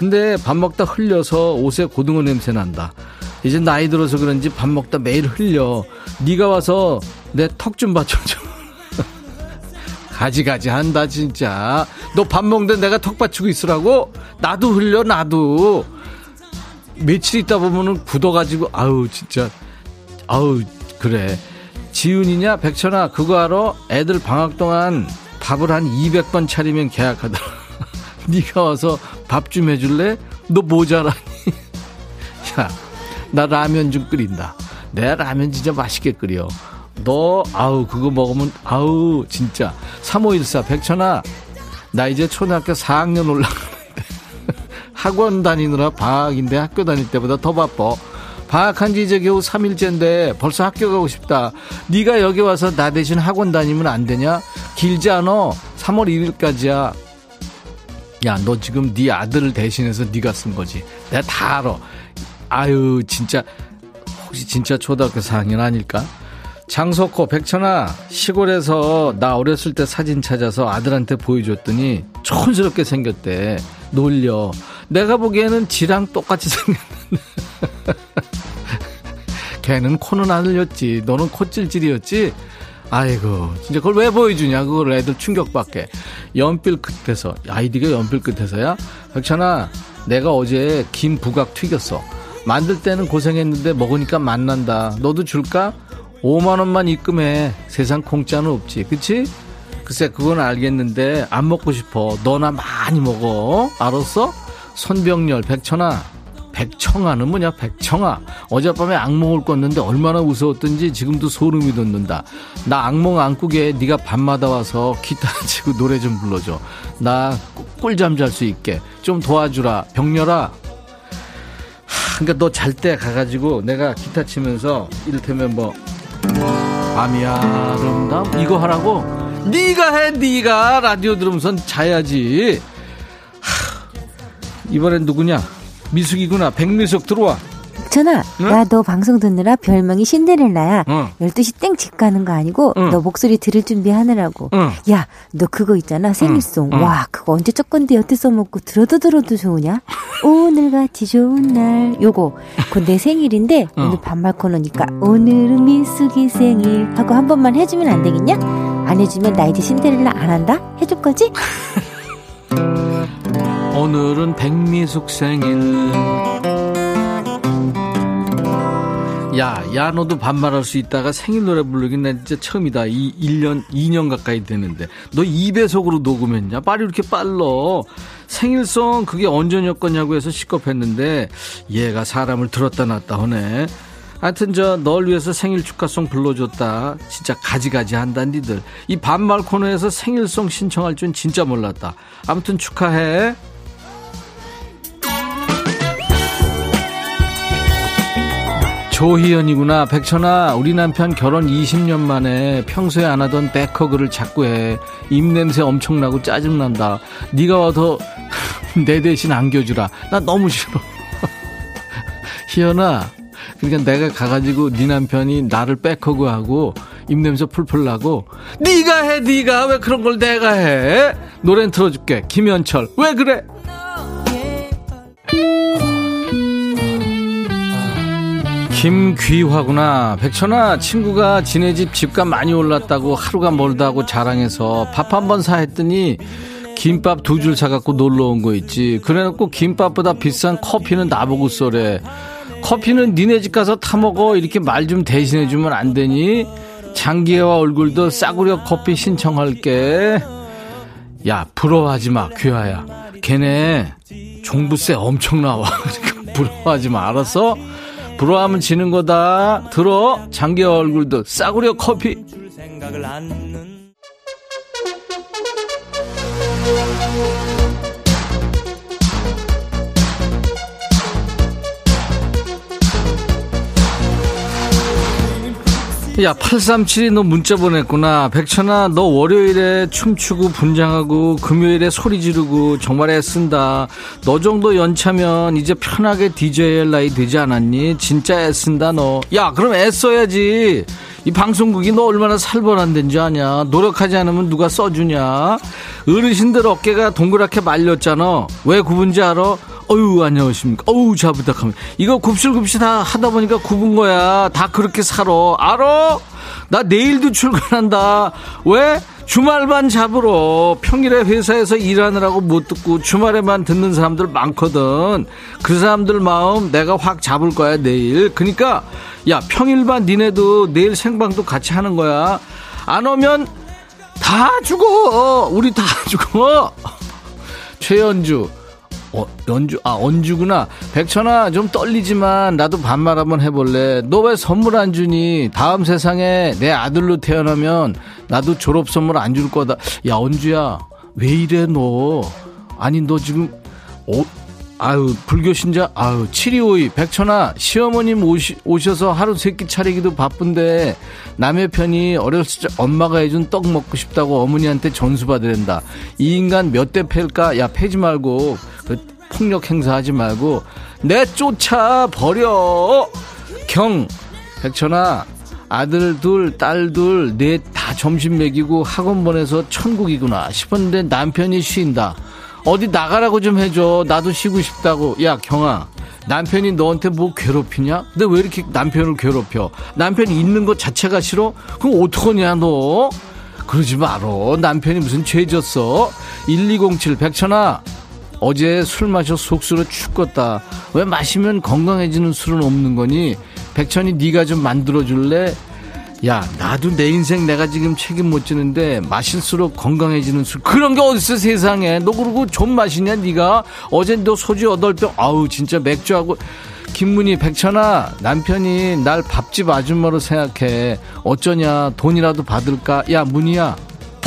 근데 밥 먹다 흘려서 옷에 고등어 냄새 난다. 이제 나이 들어서 그런지 밥 먹다 매일 흘려. 네가 와서 내 턱 좀 받쳐줘. *laughs* 가지가지 한다 진짜. 너 밥 먹는데 내가 턱 받치고 있으라고? 나도 흘려 나도. 며칠 있다 보면은 굳어가지고 아우 진짜 아우 그래. 지훈이냐 백천아 그거 알아? 애들 방학 동안 밥을 한 200번 차리면 계약하더라. *laughs* 네가 와서 밥 좀 해줄래? 너 모자라니? *laughs* 야, 나 라면 좀 끓인다. 내 라면 진짜 맛있게 끓여. 너, 아우, 그거 먹으면, 아우, 진짜. 3514, 백천아, 나 이제 초등학교 4학년 올라가는데. *laughs* 학원 다니느라 방학인데 학교 다닐 때보다 더 바빠. 방학한 지 이제 겨우 3일째인데 벌써 학교 가고 싶다. 네가 여기 와서 나 대신 학원 다니면 안 되냐? 길지 않아. 3월 1일까지야. 야, 너 지금 네 아들을 대신해서 네가 쓴 거지. 내가 다 알아. 아유, 진짜 혹시 진짜 초등학교 4학년 아닐까? 장석호, 백천아, 시골에서 나 어렸을 때 사진 찾아서 아들한테 보여줬더니 촌스럽게 생겼대. 놀려. 내가 보기에는 지랑 똑같이 생겼는데. *laughs* 걔는 코는 안 흘렸지. 너는 콧질질이었지? 아이고, 진짜 그걸 왜 보여주냐? 그걸 애들 충격받게. 연필 끝에서, 아이디가 연필 끝에서야? 백천아, 내가 어제 김 부각 튀겼어. 만들 때는 고생했는데 먹으니까 맛난다. 너도 줄까? 5만원만 입금해. 세상 공짜는 없지. 그치? 글쎄, 그건 알겠는데, 안 먹고 싶어. 너나 많이 먹어. 알았어? 손병렬, 백천아. 백청아는 뭐냐? 백청아. 어젯밤에 악몽을 꿨는데 얼마나 무서웠던지 지금도 소름이 돋는다. 나 악몽 안 꾸게 네가 밤마다 와서 기타 *laughs* 치고 노래 좀 불러줘. 나 꿀잠 잘 수 있게 좀 도와주라. 병렬아. 그러니까 너 잘 때 가가지고 내가 기타 치면서 이를테면 뭐 밤이 아름다움 이거 하라고? 네가 해 네가. 라디오 들으면서 자야지. 하, 이번엔 누구냐 미숙이구나. 백미숙 들어와. 전아, 응? 나너 방송 듣느라 별명이 신데렐라야. 응. 12시 땡 집 가는 거 아니고 응. 너 목소리 들을 준비하느라고. 응. 야, 너 그거 있잖아. 생일송. 응. 와, 그거 언제 적 건데 여태 써먹고 들어도 들어도 좋으냐? 오늘같이 좋은 날. 요거. 그건 내 생일인데 *laughs* 응. 오늘 반말 코너니까 오늘은 미숙이 생일 하고 한 번만 해주면 안 되겠냐? 안 해주면 나 이제 신데렐라 안 한다? 해줄 거지? *laughs* 오늘은 백미숙 생일. 야, 야, 너도 반말할 수 있다가 생일 노래 부르긴 난 진짜 처음이다. 이 1년, 2년 가까이 되는데. 너 2배속으로 녹음했냐? 빨리 이렇게 빨러. 생일송 그게 언제였겠냐고 해서 시겁했는데, 얘가 사람을 들었다 놨다 하네. 하여튼 저 널 위해서 생일 축하송 불러줬다. 진짜 가지가지 한다 니들. 이 반말 코너에서 생일송 신청할 줄 진짜 몰랐다. 아무튼 축하해. 조희연이구나. 백천아, 우리 남편 결혼 20년 만에 평소에 안 하던 백허그를 자꾸 해. 입냄새 엄청나고 짜증난다. 네가 와서 *laughs* 내 대신 안겨주라. 나 너무 싫어. *laughs* 희연아, 그러니까 내가 가가지고 네 남편이 나를 백허그하고 입냄새 풀풀 나고 네가 해, 네가 왜 그런 걸 내가 해? 노래 틀어줄게. 김현철, 왜 그래? 김귀화구나. 백천아, 친구가 지네 집 집값 많이 올랐다고 하루가 멀다고 자랑해서 밥 한 번 사 했더니 김밥 두 줄 사갖고 놀러 온 거 있지. 그래 놓고 김밥보다 비싼 커피는 나보고 쏘래. 커피는 니네 집 가서 타먹어. 이렇게 말 좀 대신해주면 안 되니? 장기와 얼굴도 싸구려 커피 신청할게. 야, 부러워하지 마, 귀하야. 걔네 종부세 엄청 나와. *laughs* 그러니까 부러워하지 마, 알았어? 부러워하면 지는 거다. 들어? 장기와 얼굴도 싸구려 커피. 야, 8372 너 문자 보냈구나. 백천아, 너 월요일에 춤추고 분장하고 금요일에 소리 지르고 정말 애쓴다. 너 정도 연차면 이제 편하게 DJ 할 나이 되지 않았니? 진짜 애쓴다, 너. 야, 그럼 애써야지. 이 방송국이 너 얼마나 살벌한 데인지 아냐? 노력하지 않으면 누가 써주냐? 어르신들 어깨가 동그랗게 말렸잖아. 왜 굽은지 알아? 어유 안녕하십니까. 어우 잘 부탁합니다. 이거 굽실굽실 다 하다 보니까 굽은 거야. 다 그렇게 살아. 알아? 나 내일도 출근한다. 왜? 주말만 잡으러 평일에 회사에서 일하느라고 못 듣고 주말에만 듣는 사람들 많거든. 그 사람들 마음 내가 확 잡을 거야 내일. 그러니까 야 평일반 니네도 내일 생방도 같이 하는 거야. 안 오면 다 죽어. 우리 다 *laughs* 죽어. 최연주 어, 연주, 아, 언주구나. 백천아, 좀 떨리지만, 나도 반말 한번 해볼래. 너 왜 선물 안 주니? 다음 세상에 내 아들로 태어나면, 나도 졸업 선물 안 줄 거다. 야, 언주야, 왜 이래, 너? 아니, 너 지금, 어, 아유, 불교 신자, 아유, 7252, 백천아, 시어머님 오시, 오셔서 하루 세끼 차리기도 바쁜데, 남의 편이 어렸을 때 엄마가 해준 떡 먹고 싶다고 어머니한테 전수 받으랜다. 이 인간 몇대 팰까? 야, 패지 말고, 그 폭력 행사하지 말고, 내 쫓아, 버려! 경, 백천아, 아들 둘, 딸 둘, 넷 다 점심 먹이고 학원 보내서 천국이구나 싶었는데 남편이 쉰다. 어디 나가라고 좀 해줘. 나도 쉬고 싶다고. 야, 경아. 남편이 너한테 뭐 괴롭히냐? 근데 왜 이렇게 남편을 괴롭혀? 남편이 있는 것 자체가 싫어? 그럼 어떡하냐, 너? 그러지 말어. 남편이 무슨 죄 졌어? 1207 백천아. 어제 술 마셔 속수로 죽겠다. 왜 마시면 건강해지는 술은 없는 거니? 백천이 네가 좀 만들어 줄래? 야, 나도 내 인생 내가 지금 책임 못 지는데 마실수록 건강해지는 술 그런 게 어딨어 세상에. 너 그러고 좀 마시냐 네가? 어제 너 소주 여덟 병 아우 진짜 맥주하고 김문희 백천아 남편이 날 밥집 아줌마로 생각해. 어쩌냐 돈이라도 받을까? 야 문희야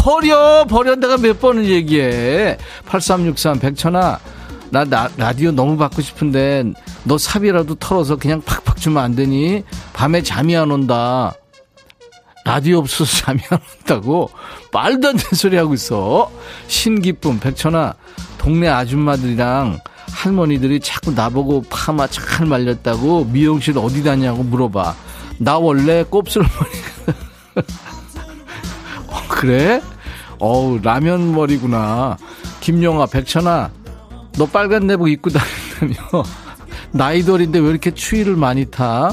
버려 버려 내가 몇 번을 얘기해. 8363 백천아 나, 나 라디오 너무 받고 싶은데 너 삽이라도 털어서 그냥 팍팍 주면 안 되니? 밤에 잠이 안 온다. 라디오 없어서 *laughs* 잠이 안 온다고 말도 안 되는 소리 하고 있어. 신기쁨 백천아 동네 아줌마들이랑 할머니들이 자꾸 나보고 파마 잘 말렸다고 미용실 어디 다냐고 물어봐. 나 원래 곱슬머리. *laughs* 어, 그래? 어우 라면 머리구나. 김영아 백천아 너 빨간 내복 입고 다닌다며. *laughs* 나이돌인데 왜 이렇게 추위를 많이 타?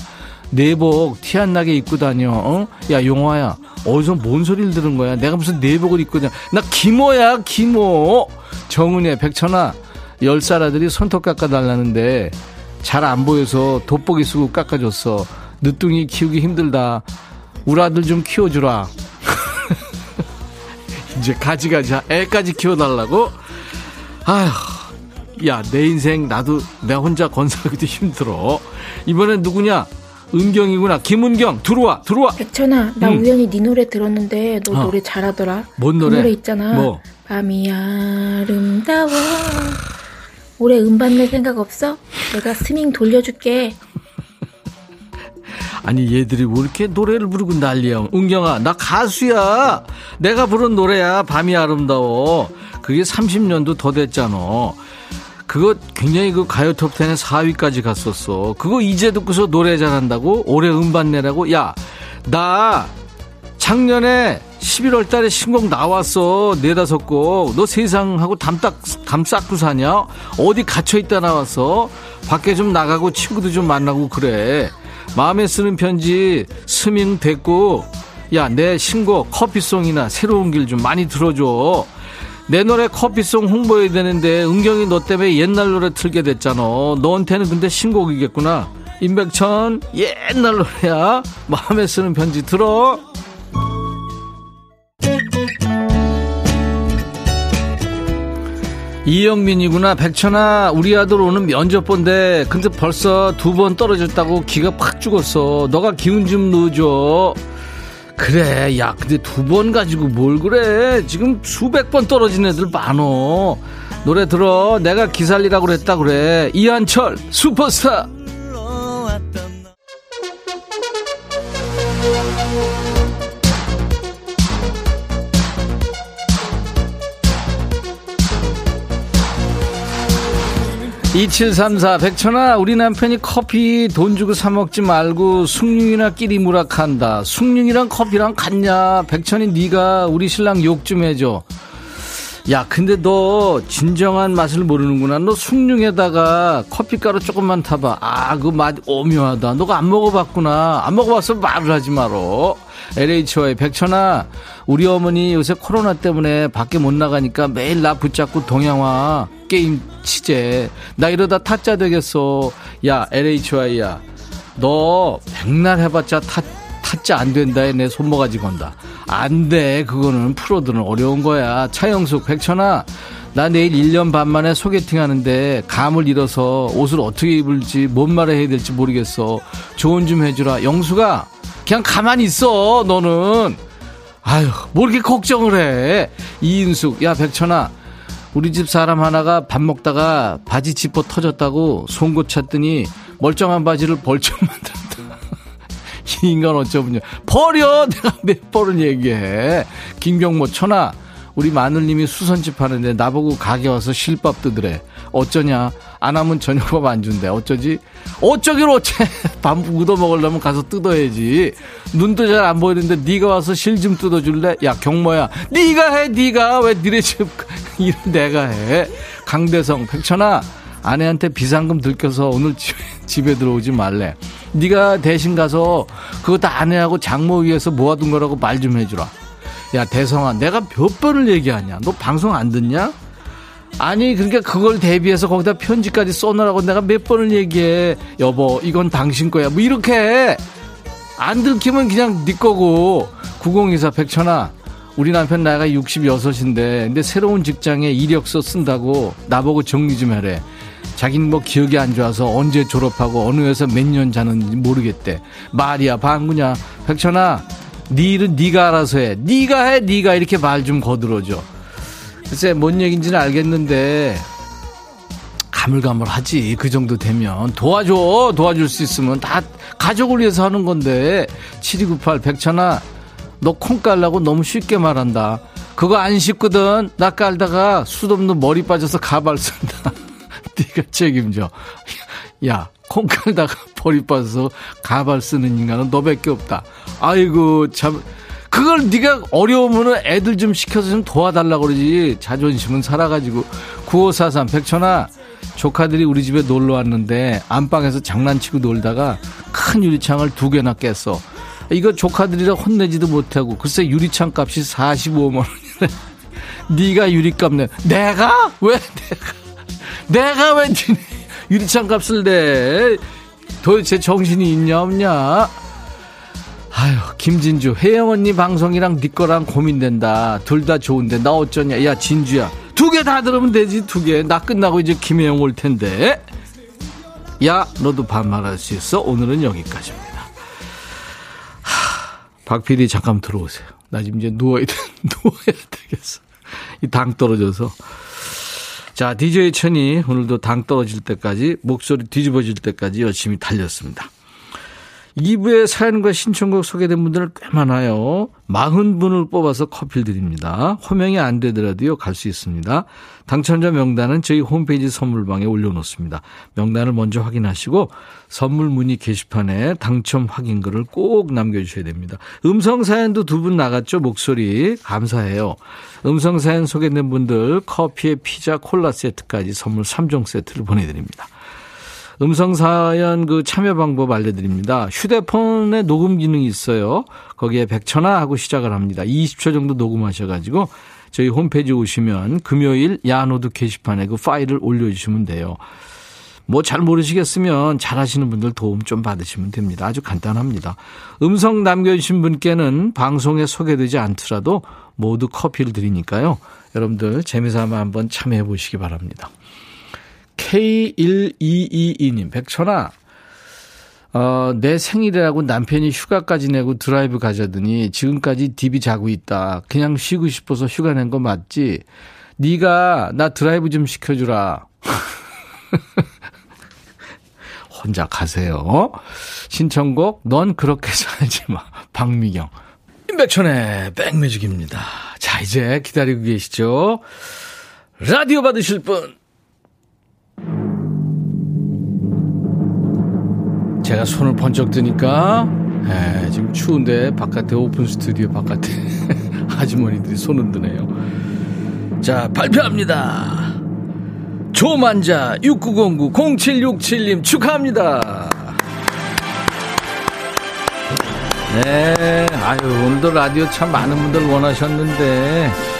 내복 티 안 나게 입고 다녀. 어? 야 용화야 어디서 뭔 소리를 들은 거야? 내가 무슨 내복을 입고 다녀? 나 기모야 기모. 정은혜 백천아 열살 아들이 손톱 깎아달라는데 잘 안 보여서 돋보기 쓰고 깎아줬어. 늦둥이 키우기 힘들다. 우리 아들 좀 키워주라. 이제 가지가지 애까지 키워달라고? 아휴, 야, 내 인생 나도 내 혼자 건설하기도 힘들어. 이번엔 누구냐? 은경이구나. 김은경, 들어와, 들어와. 백천아, 나 응. 우연히 네 노래 들었는데 너 어. 노래 잘하더라. 뭔그 노래? 노래 있잖아. 뭐? 밤이 아름다워. 올해 음반 낼 생각 없어? 내가 스밍 돌려줄게. 아니 얘들이 왜 이렇게 노래를 부르고 난리야? 은경아 나 가수야. 내가 부른 노래야. 밤이 아름다워. 그게 30년도 더 됐잖아. 그거 굉장히 그 가요 톱10에 4위까지 갔었어. 그거 이제 듣고서 노래 잘한다고 올해 음반 내라고? 야 나 작년에 11월 달에 신곡 나왔어. 네다섯 곡. 너 세상하고 담딱 담 쌓고 사냐? 어디 갇혀있다 나왔어? 밖에 좀 나가고 친구도 좀 만나고 그래 마음에 쓰는 편지 스밍 됐고 야 내 신곡 커피송이나 새로운 길 좀 많이 들어줘. 내 노래 커피송 홍보해야 되는데 은경이 너 때문에 옛날 노래 틀게 됐잖아. 너한테는 근데 신곡이겠구나. 임백천 옛날 노래야. 마음에 쓰는 편지 들어 이영민이구나. 백천아 우리 아들 오는 면접 본데 근데 벌써 두 번 떨어졌다고 기가 팍 죽었어. 너가 기운 좀 넣어줘. 그래 야 근데 두 번 가지고 뭘 그래? 지금 수백 번 떨어진 애들 많어. 노래 들어. 내가 기살리라고 그랬다 그래. 이한철 슈퍼스타 (2734) 백천아 우리 남편이 커피 돈 주고 사 먹지 말고 숭늉이나 끼리 무락한다. 숭늉이랑 커피랑 같냐? 백천이 네가 우리 신랑 욕 좀 해줘. 야 근데 너 진정한 맛을 모르는구나. 너 숭늉에다가 커피가루 조금만 타봐. 아 그 맛 오묘하다. 너가 안 먹어봤구나. 안 먹어봤어? 말을 하지 말어 LH와의 백천아 우리 어머니 요새 코로나 때문에 밖에 못 나가니까 매일 나 붙잡고 동양화 게임 치재. 나 이러다 타짜 되겠어. 야 LHY야. 너 백날 해봤자 타, 타짜 안 된다에 내 손모가지 건다. 안 돼. 그거는 프로들은 어려운 거야. 차영숙 백천아 나 내일 1년 반 만에 소개팅 하는데 감을 잃어서 옷을 어떻게 입을지 뭔 말을 해야 될지 모르겠어. 조언 좀 해주라. 영수가 그냥 가만히 있어. 너는. 아유, 뭐 이렇게 걱정을 해. 이인숙, 야, 백천아. 우리 집 사람 하나가 밥 먹다가 바지 지퍼 터졌다고 송곳 찼더니 멀쩡한 바지를 벌쩍 *laughs* 만들었다. 이 인간 어쩌냐. 버려! 내가 몇 번을 얘기해. 김경모, 천아. 우리 마늘님이 수선집 하는데 나보고 가게 와서 실밥 뜨더래. 어쩌냐? 안 하면 저녁밥 안 준대. 어쩌지? 어쩌길 어째? *laughs* 밥 묻어 먹으려면 가서 뜯어야지. 눈도 잘 안 보이는데 네가 와서 실 좀 뜯어줄래? 야 경모야, 네가 해, 네가 왜 니네 집 *laughs* 일은 내가 해? 강대성, 백천아. 아내한테 비상금 들켜서 오늘 집, 집에 들어오지 말래. 네가 대신 가서 다 아내하고 장모 위해서 모아둔 거라고 말 좀 해주라. 야 대성아 내가 몇 번을 얘기하냐 너 방송 안 듣냐 아니 그러니까 그걸 대비해서 거기다 편지까지 써놓으라고 내가 몇 번을 얘기해. 여보 이건 당신 거야. 뭐 이렇게 안 들키면 그냥 네 거고. 9024 백천아 우리 남편 나이가 66인데 근데 새로운 직장에 이력서 쓴다고 나보고 정리 좀 해래. 자기는 뭐 기억이 안 좋아서 언제 졸업하고 어느 회사 몇 년 자는지 모르겠대. 말이야 방구냐. 백천아 네 일은 네가 알아서 해. 네가 해, 네가 이렇게 말 좀 거들어줘. 글쎄 뭔 얘기인지는 알겠는데 가물가물하지. 그 정도 되면 도와줘. 도와줄 수 있으면 다 가족을 위해서 하는 건데 7298 백천아 너 콩 깔라고 너무 쉽게 말한다. 그거 안 쉽거든. 나 깔다가 숱 없는 머리 빠져서 가발 쓴다. *laughs* 네가 책임져. 야, 콩 깔다가 *laughs* 머리 빠져서 가발 쓰는 인간은 너밖에 없다. 아이고 참 그걸 네가 어려우면은 애들 좀 시켜서 좀 도와달라고 그러지. 자존심은 살아가지고. 9543 백천아 조카들이 우리 집에 놀러 왔는데 안방에서 장난치고 놀다가 큰 유리창을 두 개나 깼어. 이거 조카들이라 혼내지도 못하고. 글쎄 유리창 값이 45만 원이래 *laughs* 네가 유리값 내. 내가? 왜 내가? 내가 왜 유리창 값을 내? 도대체 정신이 있냐 없냐 아유 김진주 혜영 언니 방송이랑 네 거랑 고민된다. 둘 다 좋은데 나 어쩌냐. 야 진주야 두 개 다 들으면 되지 두 개. 나 끝나고 이제 김혜영 올 텐데. 야 너도 반말할 수 있어? 오늘은 여기까지입니다. 하, 박PD 잠깐 들어오세요. 나 지금 이제 누워야 돼 *laughs* 누워야 되겠어. 이 당 떨어져서. 자 DJ 천이 오늘도 당 떨어질 때까지 목소리 뒤집어질 때까지 열심히 달렸습니다 2부에 사연과 신청곡 소개된 분들은 꽤 많아요. 40분을 뽑아서 커피를 드립니다. 호명이 안 되더라도요, 갈 수 있습니다. 당첨자 명단은 저희 홈페이지 선물방에 올려놓습니다. 명단을 먼저 확인하시고 선물 문의 게시판에 당첨 확인글을 꼭 남겨주셔야 됩니다. 음성 사연도 두 분 나갔죠, 목소리. 감사해요. 음성 사연 소개된 분들 커피에 피자 콜라 세트까지 선물 3종 세트를 보내드립니다. 음성 사연 그 참여 방법 알려드립니다. 휴대폰에 녹음 기능이 있어요. 거기에 백천화 하고 시작을 합니다. 20초 정도 녹음하셔가지고 저희 홈페이지 오시면 금요일 야노드 게시판에 그 파일을 올려주시면 돼요. 뭐 잘 모르시겠으면 잘하시는 분들 도움 좀 받으시면 됩니다. 아주 간단합니다. 음성 남겨주신 분께는 방송에 소개되지 않더라도 모두 커피를 드리니까요. 여러분들 재미삼아 한번 참여해 보시기 바랍니다. K1222님, 백천아, 어, 내 생일이라고 남편이 휴가까지 내고 드라이브 가자더니 지금까지 딥이 자고 있다. 그냥 쉬고 싶어서 휴가 낸 거 맞지? 네가 나 드라이브 좀 시켜주라. *laughs* 혼자 가세요. 신청곡 넌 그렇게 *laughs* 살지 마. 박미경. 임백천의 백뮤직입니다. 자 이제 기다리고 계시죠? 라디오 받으실 분 제가 손을 번쩍 드니까 에, 지금 추운데 바깥에 오픈 스튜디오 바깥에 *laughs* 아주머니들이 손을 드네요. 자 발표합니다. 조만자 6909 0767님 축하합니다. 네, 아유 오늘도 라디오 참 많은 분들 원하셨는데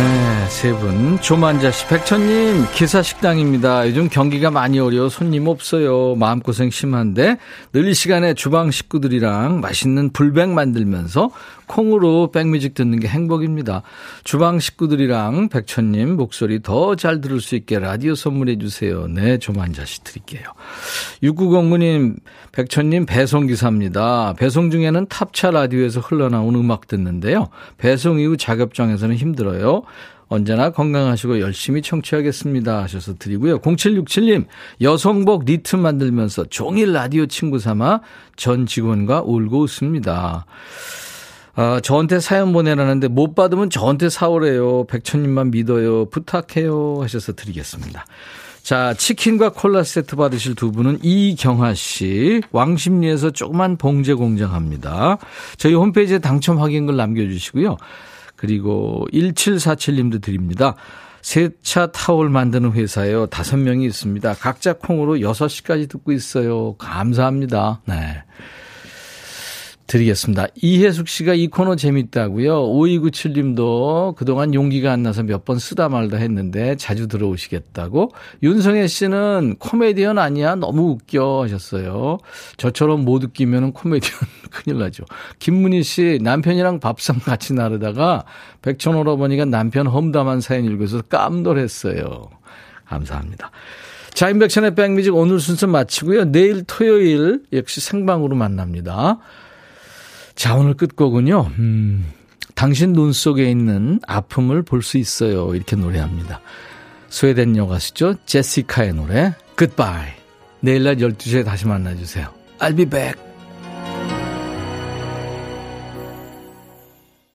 네, 세 분. 조만자 씨, 백천님, 기사식당입니다. 요즘 경기가 많이 어려워 손님 없어요. 마음고생 심한데, 늘 이 시간에 주방 식구들이랑 맛있는 불백 만들면서 콩으로 백뮤직 듣는 게 행복입니다. 주방 식구들이랑 백천님 목소리 더 잘 들을 수 있게 라디오 선물해 주세요. 네, 조만자 씨 드릴게요. 6909님, 백천님 배송기사입니다. 배송 중에는 탑차 라디오에서 흘러나온 음악 듣는데요. 배송 이후 작업장에서는 힘들어요. 언제나 건강하시고 열심히 청취하겠습니다 하셔서 드리고요. 0767님 여성복 니트 만들면서 종일 라디오 친구 삼아 전 직원과 울고 웃습니다. 아, 저한테 사연 보내라는데 못 받으면 저한테 사오래요. 백천님만 믿어요. 부탁해요 하셔서 드리겠습니다. 자, 치킨과 콜라 세트 받으실 두 분은 이경화 씨, 왕십리에서 조그만 봉제 공장 합니다. 저희 홈페이지에 당첨 확인글 남겨주시고요. 그리고 1747님도 드립니다. 세차 타올 만드는 회사에요. 다섯 명이 있습니다. 각자 콩으로 6시까지 듣고 있어요. 감사합니다. 네. 드리겠습니다. 이혜숙 씨가 이 코너 재밌다고요. 5297님도 그동안 용기가 안 나서 몇 번 쓰다 말다 했는데 자주 들어오시겠다고. 윤성혜 씨는 코미디언 아니야? 너무 웃겨 하셨어요. 저처럼 못 웃기면 코미디언 *laughs* 큰일 나죠. 김문희 씨 남편이랑 밥상 같이 나르다가 백천 오라버니가 남편 험담한 사연 읽어서 깜놀했어요. 감사합니다. 자, 인백션의 백뮤직 오늘 순서 마치고요. 내일 토요일 역시 생방으로 만납니다. 자, 오늘 끝곡은요. 음, 당신 눈 속에 있는 아픔을 볼 수 있어요. 이렇게 노래합니다. 스웨덴 여가수죠. 제시카의 노래 Goodbye. 내일 날 12시에 다시 만나주세요. I'll be back.